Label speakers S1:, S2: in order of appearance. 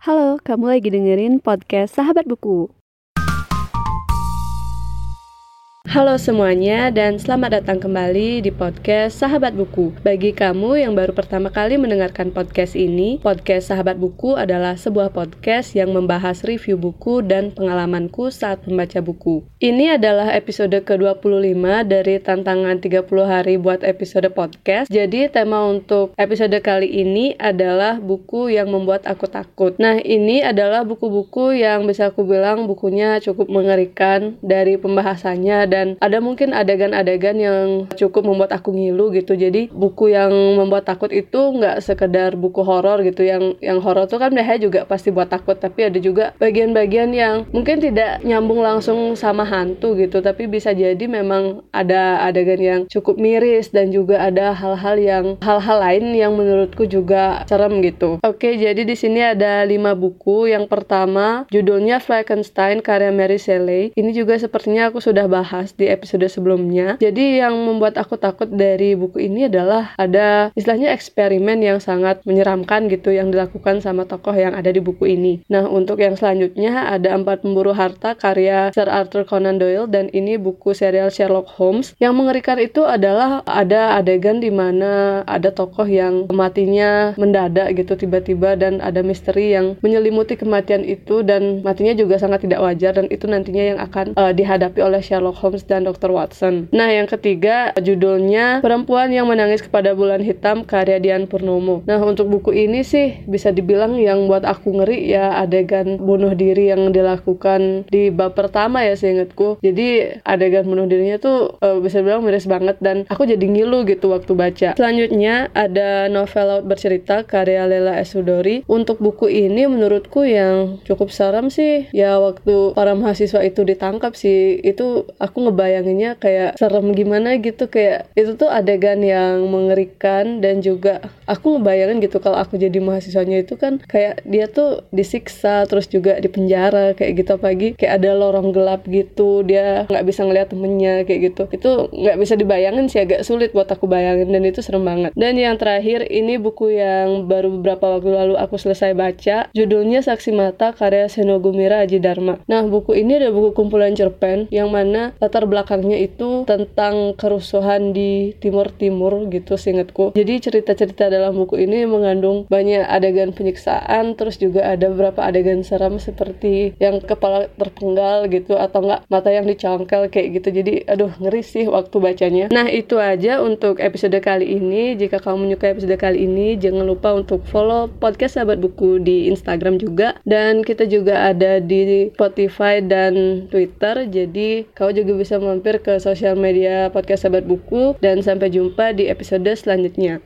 S1: Halo, kamu lagi dengerin podcast Sahabat Buku. Halo semuanya dan selamat datang kembali di podcast Sahabat Buku. Bagi kamu yang baru pertama kali mendengarkan podcast ini, podcast Sahabat Buku adalah sebuah podcast yang membahas review buku dan pengalamanku saat membaca buku. Ini adalah episode ke-25 dari tantangan 30 hari buat episode podcast. Jadi tema untuk episode kali ini adalah buku yang membuat aku takut. Nah, ini adalah buku-buku yang bisa aku bilang bukunya cukup mengerikan dari pembahasannya dan dan ada mungkin adegan-adegan yang cukup membuat aku ngilu gitu. Jadi buku yang membuat takut itu nggak sekedar buku horor gitu. Yang yang horor tuh kan biasanya juga pasti buat takut. Tapi ada juga bagian-bagian yang mungkin tidak nyambung langsung sama hantu gitu. Tapi bisa jadi memang ada adegan yang cukup miris dan juga ada hal-hal yang hal-hal lain yang menurutku juga serem gitu. Oke jadi di sini ada lima buku. Yang pertama judulnya Frankenstein karya Mary Shelley. Ini juga sepertinya aku sudah bahas bahas di episode sebelumnya. Jadi yang membuat aku takut dari buku ini adalah ada istilahnya eksperimen yang sangat menyeramkan gitu yang dilakukan sama tokoh yang ada di buku ini. Nah, untuk yang selanjutnya ada Empat Pemburu Harta karya Sir Arthur Conan Doyle dan ini buku serial Sherlock Holmes. Yang mengerikan itu adalah ada adegan di mana ada tokoh yang matinya mendadak gitu tiba-tiba dan ada misteri yang menyelimuti kematian itu dan matinya juga sangat tidak wajar dan itu nantinya yang akan uh, dihadapi oleh Sherlock Holmes Holmes dan Dr. Watson. Nah, yang ketiga judulnya Perempuan yang Menangis Kepada Bulan Hitam karya Dian Purnomo. Nah, untuk buku ini sih bisa dibilang yang buat aku ngeri ya adegan bunuh diri yang dilakukan di bab pertama ya seingatku. Jadi adegan bunuh dirinya tuh uh, bisa dibilang miris banget dan aku jadi ngilu gitu waktu baca. Selanjutnya ada novel laut bercerita karya Lela Esudori. Untuk buku ini menurutku yang cukup serem sih ya waktu para mahasiswa itu ditangkap sih itu aku ngebayanginnya kayak serem gimana gitu kayak itu tuh adegan yang mengerikan dan juga aku ngebayangin gitu kalau aku jadi mahasiswanya itu kan kayak dia tuh disiksa terus juga di penjara kayak gitu. Pagi kayak ada lorong gelap gitu dia nggak bisa ngeliat temennya kayak gitu. Itu nggak bisa dibayangin sih agak sulit buat aku bayangin dan itu serem banget. Dan yang terakhir ini buku yang baru beberapa waktu lalu aku selesai baca judulnya Saksi Mata karya Senogumira Aji Dharma. Nah buku ini ada buku kumpulan cerpen yang mana latar belakangnya itu tentang kerusuhan di Timur Timur gitu seingatku. Jadi cerita-cerita dalam buku ini mengandung banyak adegan penyiksaan, terus juga ada beberapa adegan seram seperti yang kepala terpenggal gitu atau enggak mata yang dicongkel kayak gitu. Jadi aduh ngeri sih waktu bacanya. Nah itu aja untuk episode kali ini. Jika kamu menyukai episode kali ini, jangan lupa untuk follow podcast Sahabat Buku di Instagram juga dan kita juga ada di Spotify dan Twitter. Jadi kau juga bisa mampir ke sosial media podcast Sahabat Buku dan sampai jumpa di episode selanjutnya.